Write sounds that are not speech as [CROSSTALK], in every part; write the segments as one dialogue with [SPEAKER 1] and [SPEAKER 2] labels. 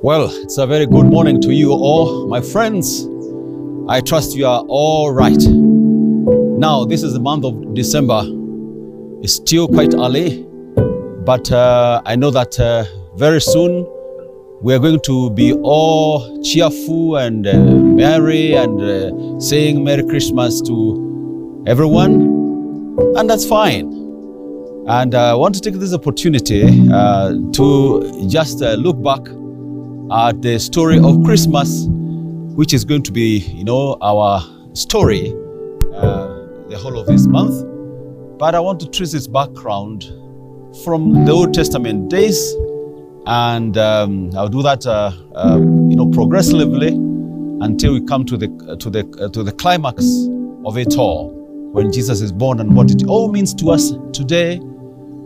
[SPEAKER 1] Well, it's a very good morning to you all, my friends. I trust you are all right. Now, this is the month of December. It's still quite early, but uh, I know that uh, very soon we are going to be all cheerful and uh, merry and uh, saying Merry Christmas to everyone, and that's fine. And uh, I want to take this opportunity uh, to just look back at the story of Christmas, which is going to be, you know, our story uh, the whole of this month. But I want to trace its background from the Old Testament days, and um, I'll do that, uh, uh, you know, progressively until we come to the to the to the climax of it all, when Jesus is born and what it all means to us today,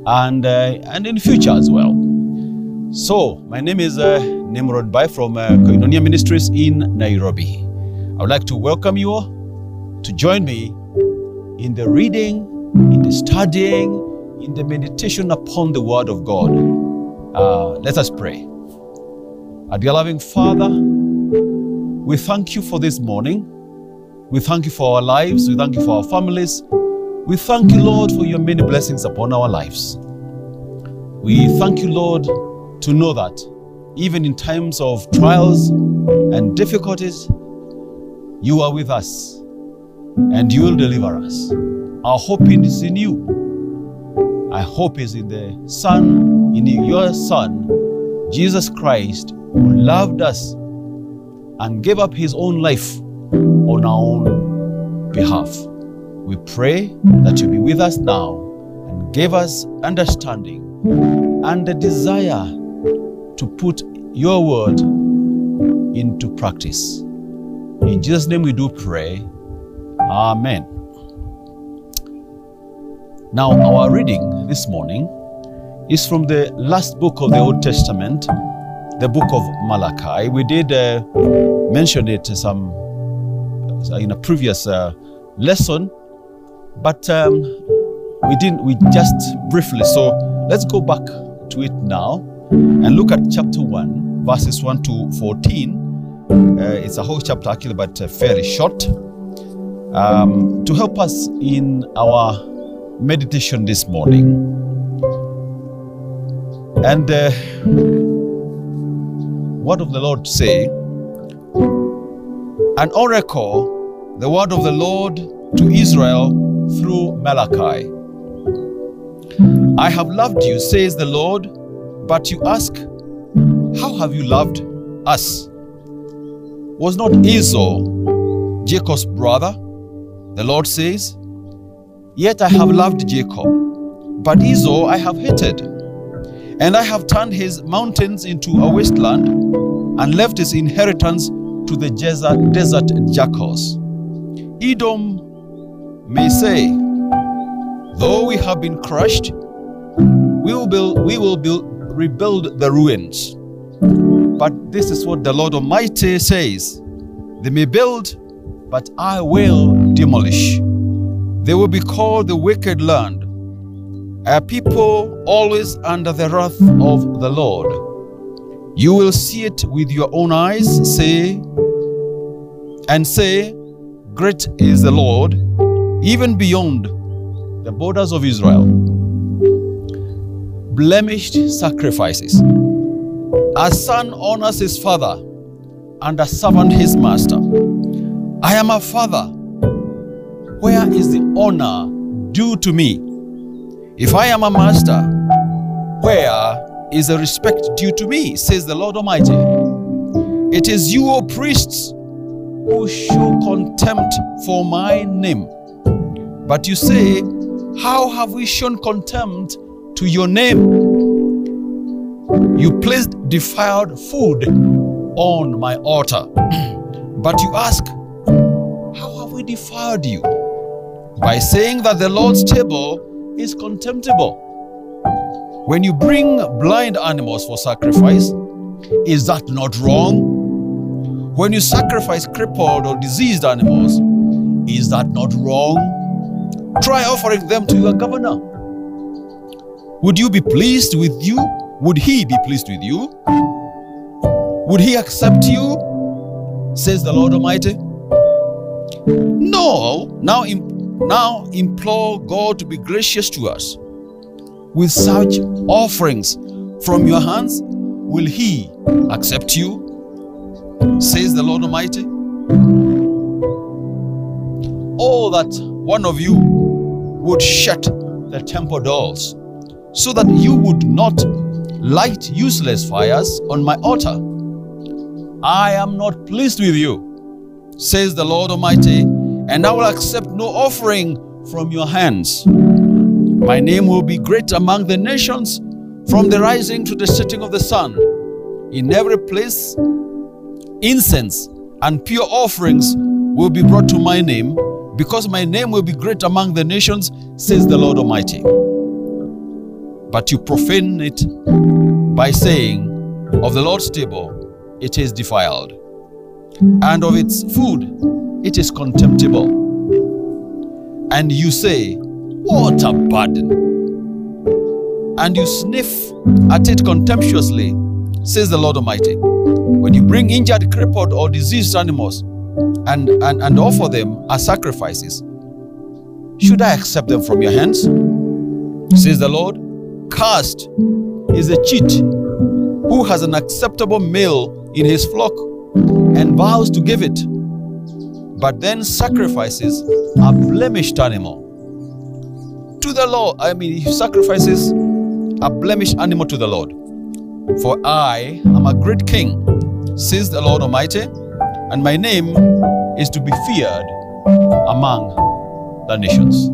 [SPEAKER 1] and uh, and in future as well. So, my name is uh, Nimrod Bai from uh, Koinonia Ministries in Nairobi. I would like to welcome you all to join me in the reading, in the studying, in the meditation upon the Word of God. Uh, let us pray. Our dear loving Father, we thank you for this morning. We thank you for our lives. We thank you for our families. We thank you, Lord, for your many blessings upon our lives. We thank you, Lord, to know that even in times of trials and difficulties, you are with us and you will deliver us. Our hope is in you. Our hope is in the Son, in your Son, Jesus Christ, who loved us and gave up his own life on our own behalf. We pray that you be with us now and give us understanding and the desire to put your word into practice. In Jesus' name we do pray. Amen. Now, our reading this morning is from the last book of the Old Testament, the book of Malachi. We did uh, mention it some in a previous uh, lesson, but um, we didn't. We just briefly. So let's go back to it now and look at chapter 1, verses 1 to 14. Uh, it's a whole chapter, actually, but uh, fairly short. Um, to help us in our meditation this morning. And uh, word of the Lord say, an oracle, the word of the Lord to Israel through Malachi. I have loved you, says the Lord, but you ask, How have you loved us? Was not Esau Jacob's brother? The Lord says, Yet I have loved Jacob, but Esau I have hated. And I have turned his mountains into a wasteland and left his inheritance to the desert, desert jackals. Edom may say, Though we have been crushed, we will build, we will build, rebuild the ruins. But this is what the Lord Almighty says They may build, but I will demolish. They will be called the wicked land, a people always under the wrath of the Lord. You will see it with your own eyes, say, and say, Great is the Lord, even beyond the borders of Israel. Blemished sacrifices. A son honors his father, and a servant his master. I am a father. Where is the honor due to me? If I am a master, where is the respect due to me? Says the Lord Almighty. It is you, O priests, who show contempt for my name. But you say, How have we shown contempt to your name? You placed defiled food on my altar. [CLEARS THROAT] but you ask, How have we defiled you? By saying that the Lord's table is contemptible. When you bring blind animals for sacrifice, is that not wrong? When you sacrifice crippled or diseased animals, is that not wrong? Try offering them to your governor. Would you be pleased with you? Would he be pleased with you? Would he accept you? Says the Lord Almighty. No. Now, now implore God to be gracious to us. With such offerings from your hands, will he accept you? Says the Lord Almighty. Oh, that one of you would shut the temple doors so that you would not light useless fires on my altar. I am not pleased with you, says the Lord Almighty, and I will accept no offering from your hands. My name will be great among the nations, from the rising to the setting of the sun. In every place, incense and pure offerings will be brought to my name, because my name will be great among the nations, says the Lord Almighty. But you profane it by saying, Of the Lord's table it is defiled, and of its food it is contemptible. And you say, What a burden! And you sniff at it contemptuously, says the Lord Almighty. When you bring injured, crippled, or diseased animals and, and, and offer them as sacrifices, should I accept them from your hands? Says the Lord. Cursed is a cheat who has an acceptable male in his flock and vows to give it, but then sacrifices a blemished animal to the Lord. I mean, he sacrifices a blemished animal to the Lord. For I am a great king, says the Lord Almighty, and my name is to be feared among the nations.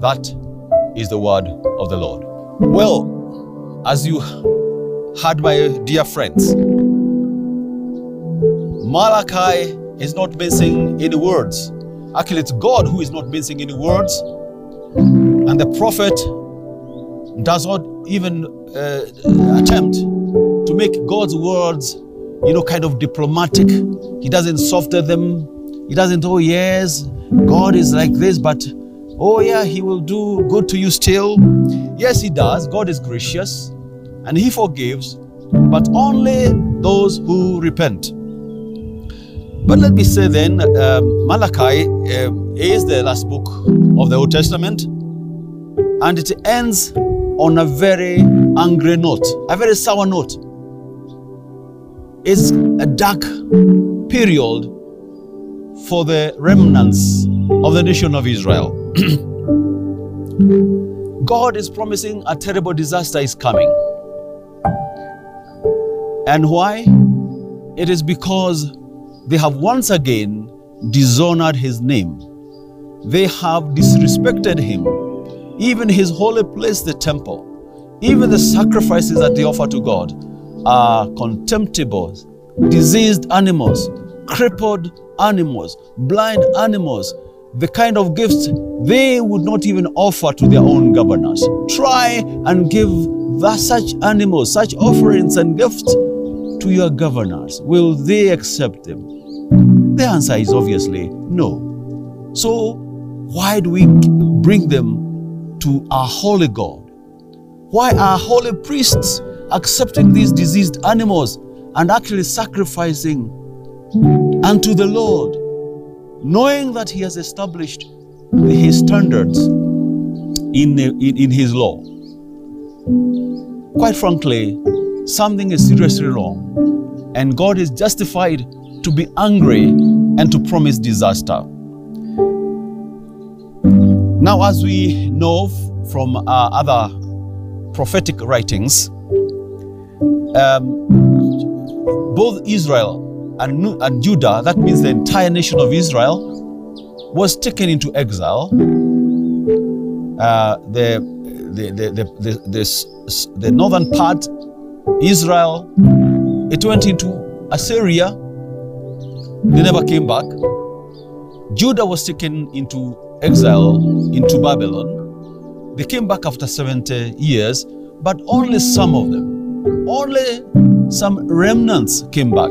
[SPEAKER 1] That is the word of the Lord. Well, as you heard, my dear friends, Malachi is not missing any words. Actually, it's God who is not missing any words. And the prophet does not even uh, attempt to make God's words, you know, kind of diplomatic. He doesn't soften them. He doesn't, oh, yes, God is like this, but oh, yeah, He will do good to you still. Yes, He does. God is gracious and He forgives, but only those who repent. But let me say then, um, Malachi um, is the last book of the Old Testament, and it ends on a very angry note, a very sour note. It's a dark period for the remnants of the nation of Israel. [CLEARS THROAT] God is promising a terrible disaster is coming. And why? It is because they have once again dishonored his name. They have disrespected him, even his holy place, the temple. Even the sacrifices that they offer to God are contemptible. Diseased animals, crippled animals, blind animals, the kind of gifts they would not even offer to their own governors. Try and give such animals, such offerings and gifts to your governors. Will they accept them? The answer is obviously no. So, why do we bring them to our holy God? Why are holy priests accepting these diseased animals and actually sacrificing unto the Lord, knowing that He has established His standards in, in, in His law? Quite frankly, something is seriously wrong, and God is justified to be angry and to promise disaster. Now, as we know from other prophetic writings, um, both Israel and, and Judah, that means the entire nation of Israel, was taken into exile. Uh, the, the, the, the, the, the, the northern part, Israel, it went into Assyria. They never came back. Judah was taken into exile into Babylon. They came back after 70 years, but only some of them, only some remnants came back.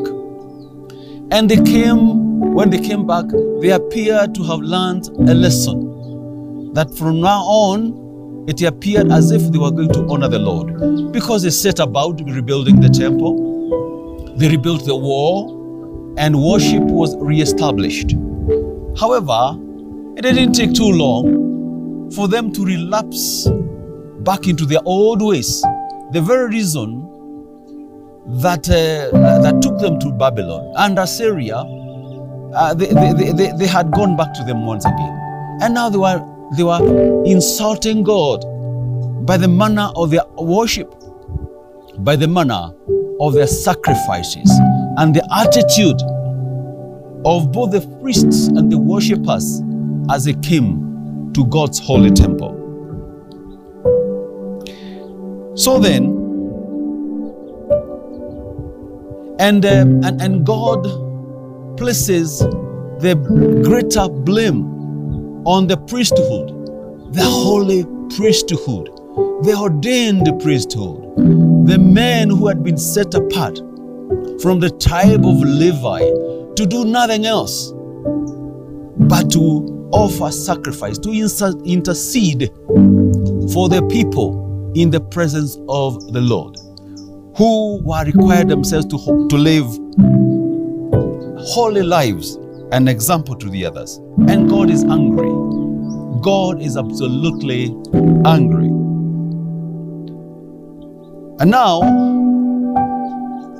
[SPEAKER 1] And they came, when they came back, they appeared to have learned a lesson that from now on, it appeared as if they were going to honor the Lord because they set about rebuilding the temple. They rebuilt the wall and worship was reestablished. However, it didn't take too long for them to relapse back into their old ways. The very reason that, uh, that took them to Babylon and Assyria, uh, they, they, they, they had gone back to them once again. And now they were, they were insulting God by the manner of their worship, by the manner of their sacrifices, and the attitude of both the priests and the worshippers as they came to God's holy temple. So then, and, uh, and, and God places the greater blame on the priesthood, the holy priesthood, the ordained priesthood, the men who had been set apart from the tribe of Levi to do nothing else but to offer sacrifice, to intercede for the people in the presence of the Lord, who were required themselves to, to live holy lives, an example to the others. And God is angry. God is absolutely angry. And now,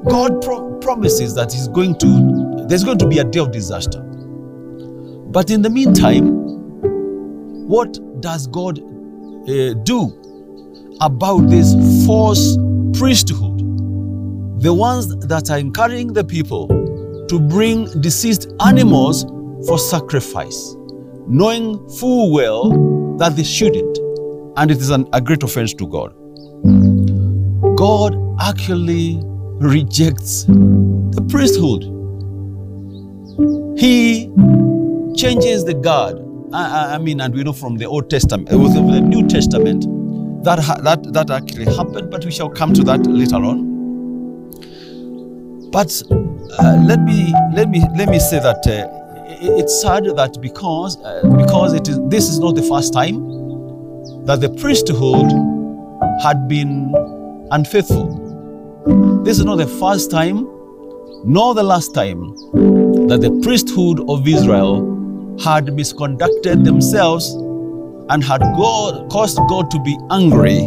[SPEAKER 1] God pro- promises that He's going to, there's going to be a day of disaster. But in the meantime, what does God uh, do about this false priesthood? The ones that are encouraging the people to bring deceased animals for sacrifice, knowing full well that they shouldn't, and it is an, a great offense to God. God actually rejects the priesthood. He changes the God. I, I, mean, and we know from the Old Testament, it was the New Testament that that that actually happened, but we shall come to that later on. But uh, let me let me let me say that uh, it's sad that because uh, because it is this is not the first time that the priesthood had been unfaithful. This is not the first time, nor the last time that the priesthood of Israel had misconducted themselves and had God, caused God to be angry.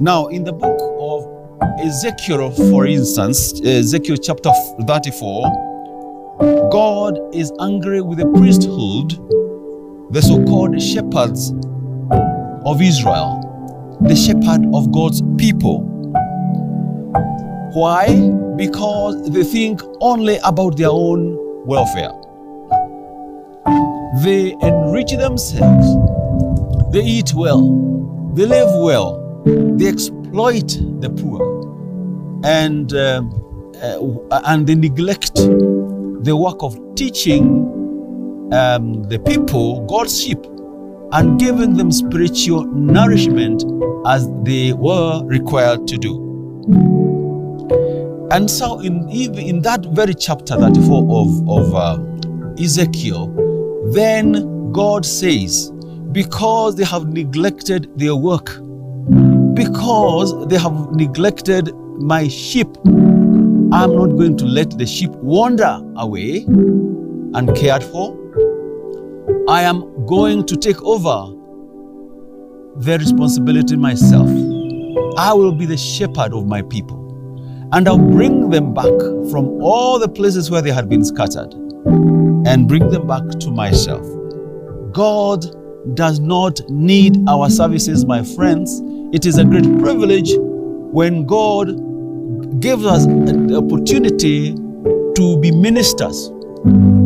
[SPEAKER 1] Now, in the book of Ezekiel, for instance, Ezekiel chapter 34, God is angry with the priesthood, the so called shepherds of Israel, the shepherd of God's people. Why? Because they think only about their own welfare. They enrich themselves, they eat well, they live well, they exploit the poor and uh, uh, and they neglect the work of teaching um, the people God's sheep and giving them spiritual nourishment as they were required to do. And so, in in that very chapter 34 of of uh, Ezekiel, then God says, because they have neglected their work, because they have neglected my sheep. I'm not going to let the sheep wander away uncared for. I am going to take over the responsibility myself. I will be the shepherd of my people. And I'll bring them back from all the places where they had been scattered and bring them back to myself. God does not need our services, my friends. It is a great privilege when God gives us an opportunity to be ministers,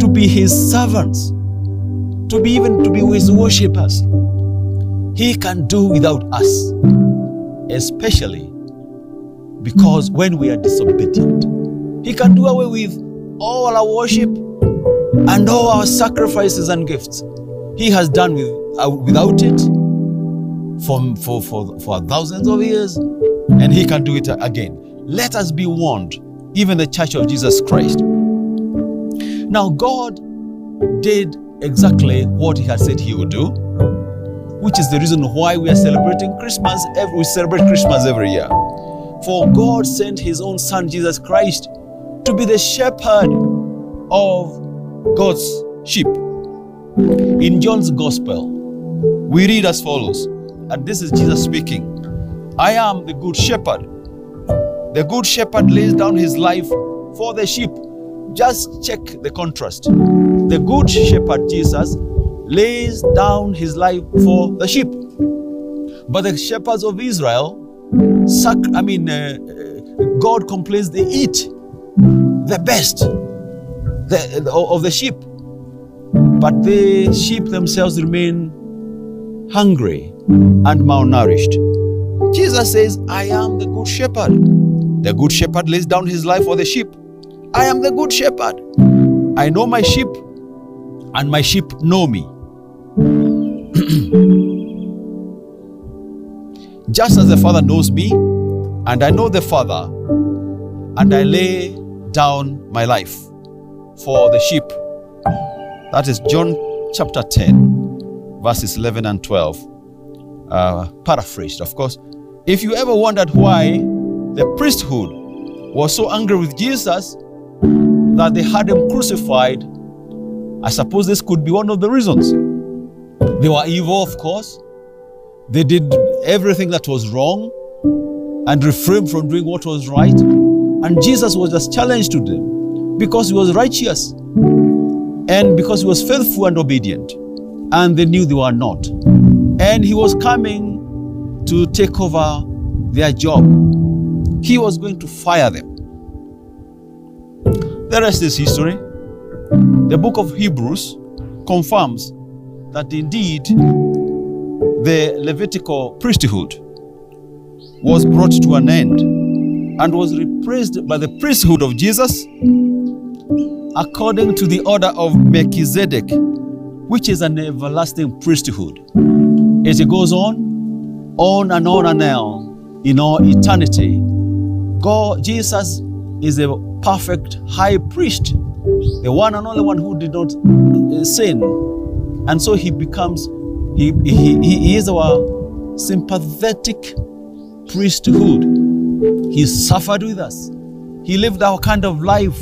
[SPEAKER 1] to be his servants, to be even to be his worshippers. He can do without us, especially because when we are disobedient, he can do away with all our worship and all our sacrifices and gifts. He has done with, uh, without it for, for, for, for thousands of years, and he can do it again. Let us be warned, even the church of Jesus Christ. Now, God did exactly what He had said He would do, which is the reason why we are celebrating Christmas. Every, we celebrate Christmas every year. For God sent His own Son, Jesus Christ, to be the shepherd of God's sheep. In John's Gospel, we read as follows, and this is Jesus speaking I am the good shepherd. The good shepherd lays down his life for the sheep. Just check the contrast. The good shepherd, Jesus, lays down his life for the sheep. But the shepherds of Israel, sac- I mean, uh, uh, God complains they eat the best the, of the sheep. But the sheep themselves remain hungry and malnourished. Jesus says, I am the good shepherd. The good shepherd lays down his life for the sheep. I am the good shepherd. I know my sheep, and my sheep know me. [CLEARS THROAT] Just as the Father knows me, and I know the Father, and I lay down my life for the sheep. That is John chapter 10, verses 11 and 12. Uh, paraphrased, of course. If you ever wondered why the priesthood was so angry with Jesus that they had him crucified, I suppose this could be one of the reasons. They were evil, of course. They did everything that was wrong and refrained from doing what was right. And Jesus was just challenged to them because he was righteous and because he was faithful and obedient. And they knew they were not. And he was coming to take over their job. He was going to fire them. The rest is history. The book of Hebrews confirms that indeed the Levitical priesthood was brought to an end and was replaced by the priesthood of Jesus according to the order of Melchizedek, which is an everlasting priesthood. As it goes on, on and on and on, in all eternity, God, Jesus is a perfect high priest, the one and only one who did not uh, sin. And so he becomes, he, he, he is our sympathetic priesthood. He suffered with us. He lived our kind of life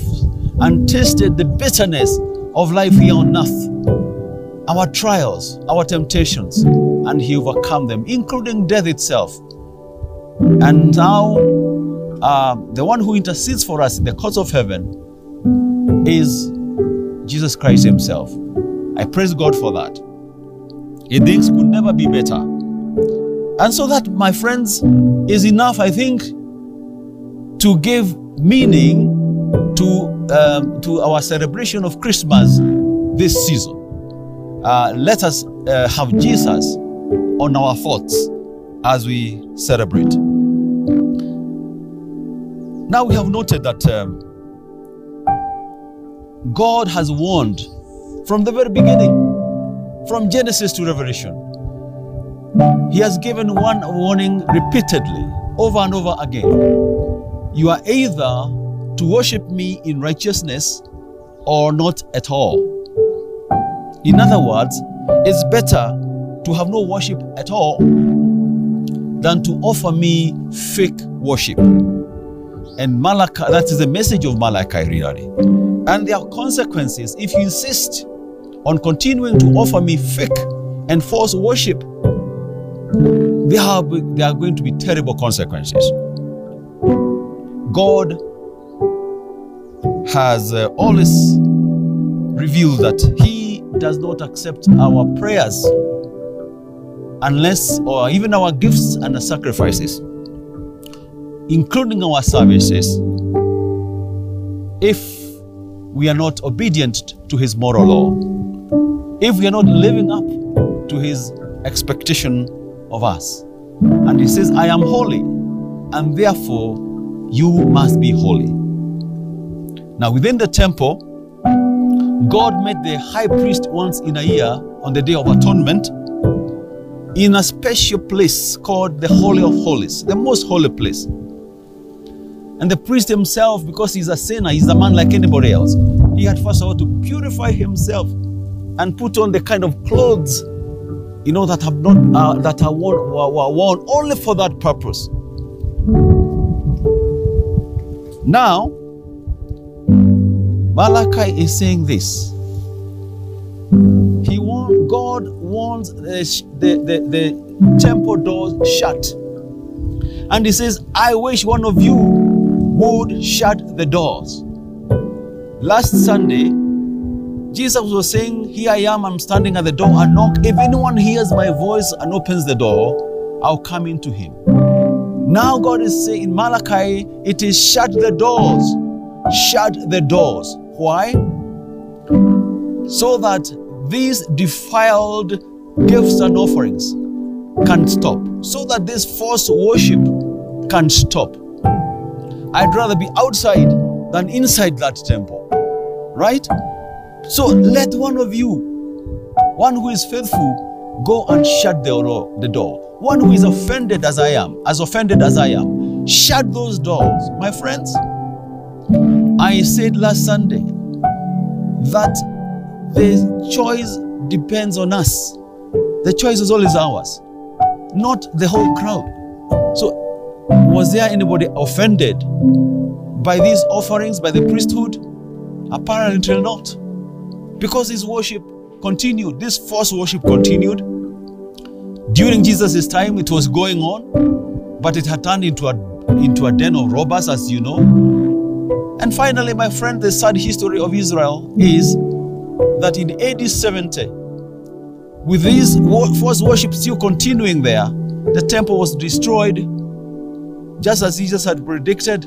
[SPEAKER 1] and tasted the bitterness of life here on earth, our trials, our temptations, and he overcome them, including death itself. And now, uh, the one who intercedes for us in the courts of heaven is Jesus Christ Himself. I praise God for that. It things could never be better. And so, that, my friends, is enough, I think, to give meaning to, um, to our celebration of Christmas this season. Uh, let us uh, have Jesus on our thoughts as we celebrate. Now, we have noted that um, God has warned from the very beginning, from Genesis to Revelation. He has given one warning repeatedly, over and over again. You are either to worship me in righteousness or not at all. In other words, it's better to have no worship at all than to offer me fake worship. And Malachi, that is the message of Malachi, really. And there are consequences if you insist on continuing to offer me fake and false worship. There are, there are going to be terrible consequences. God has uh, always revealed that He does not accept our prayers unless, or even our gifts and our sacrifices, including our services, if we are not obedient to His moral law, if we are not living up to His expectation of us. And He says, I am holy, and therefore you must be holy. Now, within the temple, God made the high priest once in a year on the Day of Atonement in a special place called the Holy of Holies, the most holy place. And the priest himself, because he's a sinner, he's a man like anybody else, he had first of all to purify himself and put on the kind of clothes, you know, that have not uh, that are worn, were, worn only for that purpose. Now, Malachi is saying this. Wants the, the, the, the temple doors shut. And he says, I wish one of you would shut the doors. Last Sunday, Jesus was saying, Here I am, I'm standing at the door and knock. If anyone hears my voice and opens the door, I'll come into him. Now God is saying in Malachi, it is shut the doors. Shut the doors. Why? So that these defiled gifts and offerings can stop. So that this false worship can stop. I'd rather be outside than inside that temple. Right? So let one of you, one who is faithful, go and shut the door, the door. One who is offended as I am, as offended as I am, shut those doors. My friends, I said last Sunday that the choice depends on us. The choice is always ours, not the whole crowd. So, was there anybody offended by these offerings, by the priesthood? Apparently not. Because his worship continued, this false worship continued. During Jesus' time, it was going on, but it had turned into a, into a den of robbers, as you know. And finally, my friend, the sad history of Israel is that in AD 70, with this false worship still continuing there, the temple was destroyed, just as Jesus had predicted,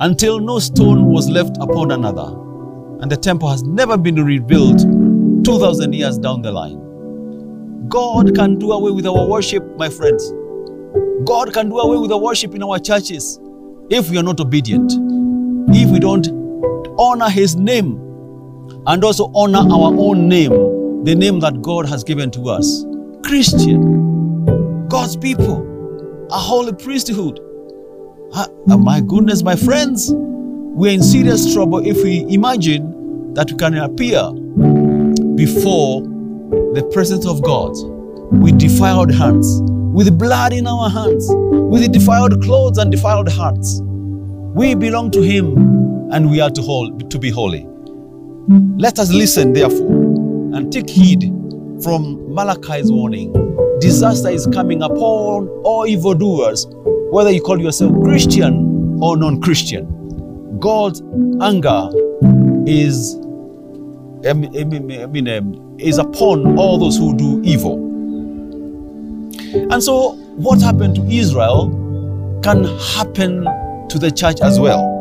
[SPEAKER 1] until no stone was left upon another. And the temple has never been rebuilt 2,000 years down the line. God can do away with our worship, my friends. God can do away with the worship in our churches if we are not obedient, if we don't honor His name and also honor our own name, the name that God has given to us. Christian, God's people, a holy priesthood. Ah, my goodness, my friends, we're in serious trouble if we imagine that we can appear before the presence of God with defiled hands, with blood in our hands, with defiled clothes and defiled hearts. We belong to Him and we are to, hold, to be holy. Let us listen, therefore, and take heed from Malachi's warning. Disaster is coming upon all evildoers, whether you call yourself Christian or non Christian. God's anger is, I mean, um, is upon all those who do evil. And so, what happened to Israel can happen to the church as well.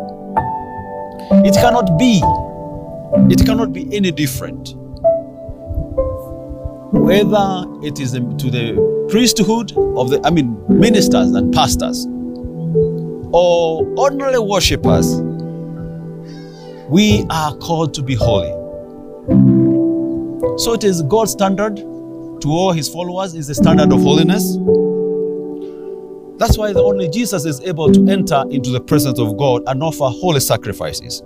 [SPEAKER 1] It cannot be, it cannot be any different. Whether it is to the priesthood of the, I mean, ministers and pastors, or ordinary worshippers, we are called to be holy. So it is God's standard to all his followers is the standard of holiness. That's why only Jesus is able to enter into the presence of God and offer holy sacrifices.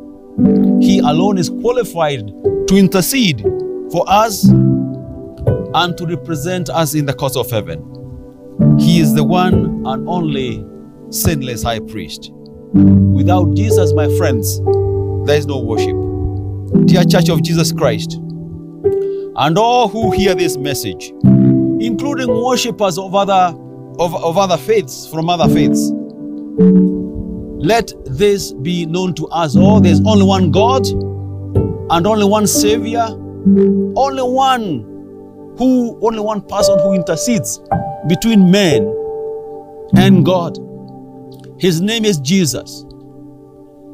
[SPEAKER 1] He alone is qualified to intercede for us and to represent us in the courts of heaven. He is the one and only sinless high priest. Without Jesus, my friends, there is no worship. Dear Church of Jesus Christ, and all who hear this message, including worshippers of other, of, of other faiths, from other faiths, let this be known to us all. There's only one God and only one Savior, only one who, only one person who intercedes between men and God. His name is Jesus.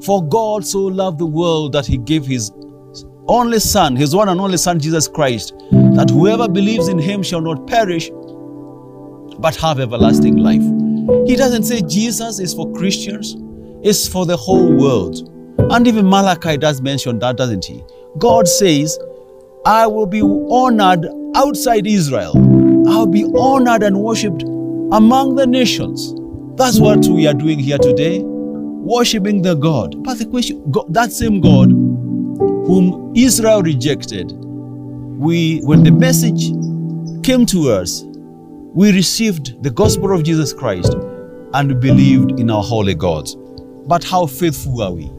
[SPEAKER 1] For God so loved the world that he gave his only Son, his one and only Son, Jesus Christ, that whoever believes in him shall not perish but have everlasting life. He doesn't say Jesus is for Christians, it's for the whole world. And even Malachi does mention that, doesn't he? God says, I will be honored outside Israel. I'll be honored and worshipped among the nations. That's what we are doing here today, worshiping the God. But the question, God, that same God whom Israel rejected, we, when the message came to us, we received the gospel of Jesus Christ and believed in our holy God. But how faithful are we?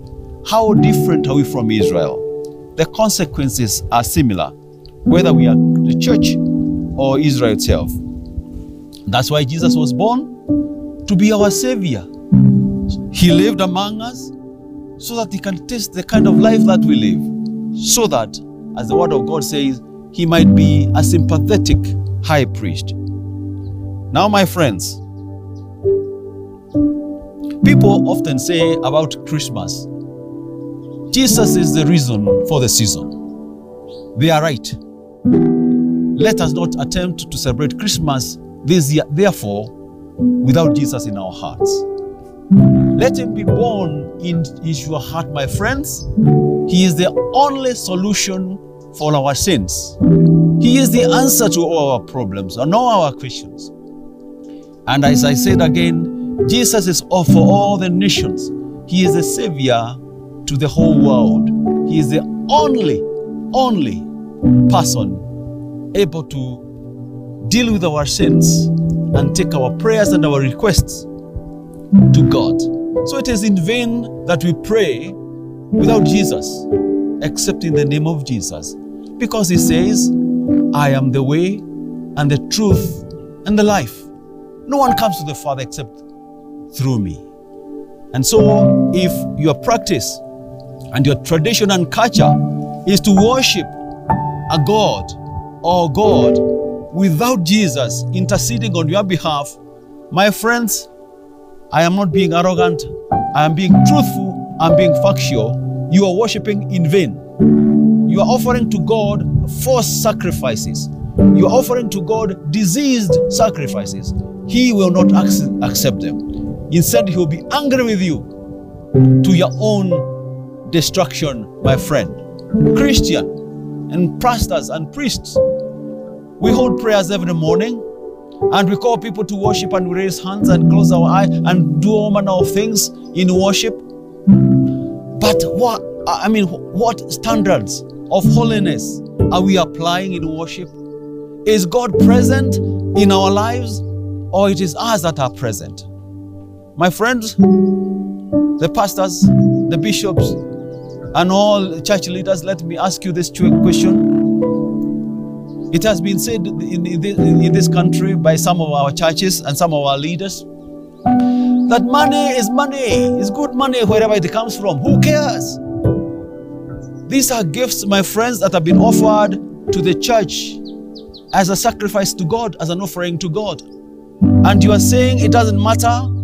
[SPEAKER 1] how different are we from Israel? The consequences are similar, whether we are the church or Israel itself. That's why Jesus was born to be our Savior. He lived among us so that He can taste the kind of life that we live, so that, as the Word of God says, He might be a sympathetic high priest. Now, my friends, people often say about Christmas, Jesus is the reason for the season. They are right. Let us not attempt to celebrate Christmas this year, therefore, without Jesus in our hearts. Let him be born in, into your heart, my friends. He is the only solution for our sins. He is the answer to all our problems and all our questions. And as I said again, Jesus is all for all the nations. He is the Savior to the whole world. He is the only, only person able to deal with our sins and take our prayers and our requests to God. So it is in vain that we pray without Jesus, except in the name of Jesus. Because He says, I am the way and the truth and the life. No one comes to the Father except through me. And so, if your practice and your tradition and culture is to worship a God or God without Jesus interceding on your behalf, my friends, I am not being arrogant. I am being truthful. I'm being factual. You are worshiping in vain. You are offering to God false sacrifices. You are offering to God diseased sacrifices. He will not accept them. Instead, He will be angry with you to your own destruction, my friend. Christian and pastors and priests, we hold prayers every morning and we call people to worship and we raise hands and close our eyes and do all manner of things in worship. But what, I mean, what standards of holiness are we applying in worship? Is God present in our lives or it is us that are present? My friends, the pastors, the bishops, and all church leaders, let me ask you this question. It has been said in, in this country by some of our churches and some of our leaders that money is money, is good money wherever it comes from. Who cares? These are gifts, my friends, that have been offered to the church as a sacrifice to God, as an offering to God. And you are saying it doesn't matter,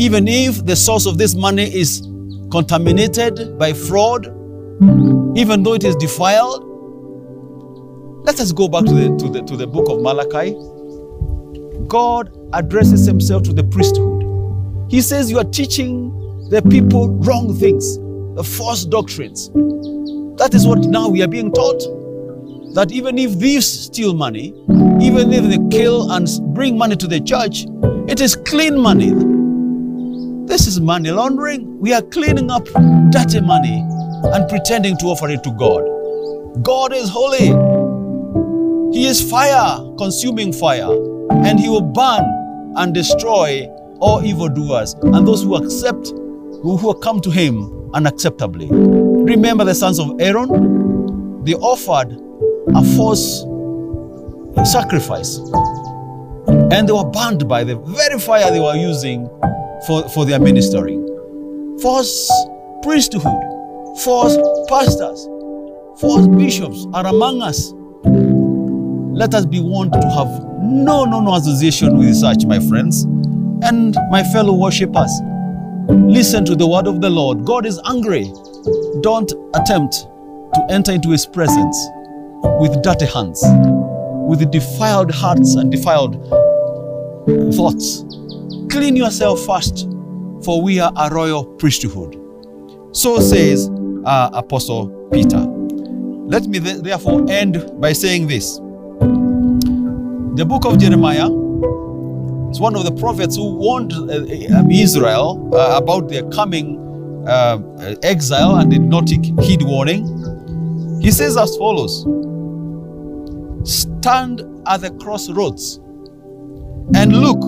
[SPEAKER 1] even if the source of this money is contaminated by fraud, even though it is defiled. Let us go back to the, to the, to the book of Malachi. God addresses himself to the priesthood. He says, You are teaching the people wrong things, the false doctrines. That is what now we are being taught. That even if thieves steal money, even if they kill and bring money to the church, it is clean money. Is money laundering. We are cleaning up dirty money and pretending to offer it to God. God is holy. He is fire, consuming fire, and He will burn and destroy all evildoers and those who accept, who, who come to Him unacceptably. Remember the sons of Aaron? They offered a false sacrifice and they were burned by the very fire they were using for, for their ministry. False priesthood, false pastors, false bishops are among us. Let us be warned to have no, no, no association with such, my friends, and my fellow worshippers. Listen to the word of the Lord. God is angry. Don't attempt to enter into his presence with dirty hands, with defiled hearts and defiled thoughts. Clean yourself first, for we are a royal priesthood. So says uh, Apostle Peter. Let me th- therefore end by saying this. The book of Jeremiah is one of the prophets who warned uh, Israel uh, about their coming uh, exile and did not heed warning. He says as follows Stand at the crossroads and look,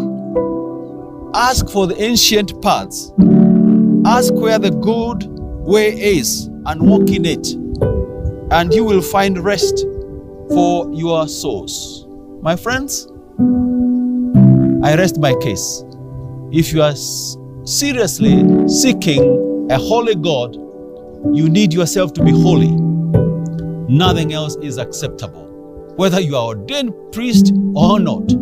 [SPEAKER 1] ask for the ancient paths, ask where the good way is and walk in it, and you will find rest for your souls. My friends, I rest my case. If you are seriously seeking a holy God, you need yourself to be holy. Nothing else is acceptable. Whether you are ordained priest or not,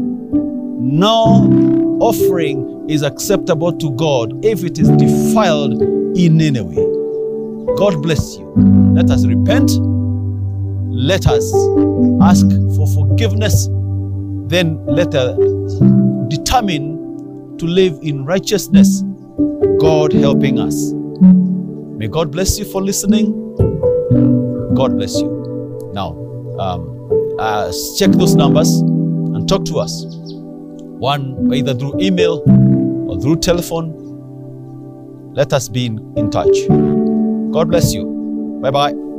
[SPEAKER 1] no offering is acceptable to God if it is defiled in any way. God bless you. Let us repent. Let us ask for forgiveness. Then let us determine to live in righteousness, God helping us. May God bless you for listening. God bless you. Now, um, uh, check those numbers and talk to us. One, either through email or through telephone. Let us be in, touch. God bless you. Bye bye.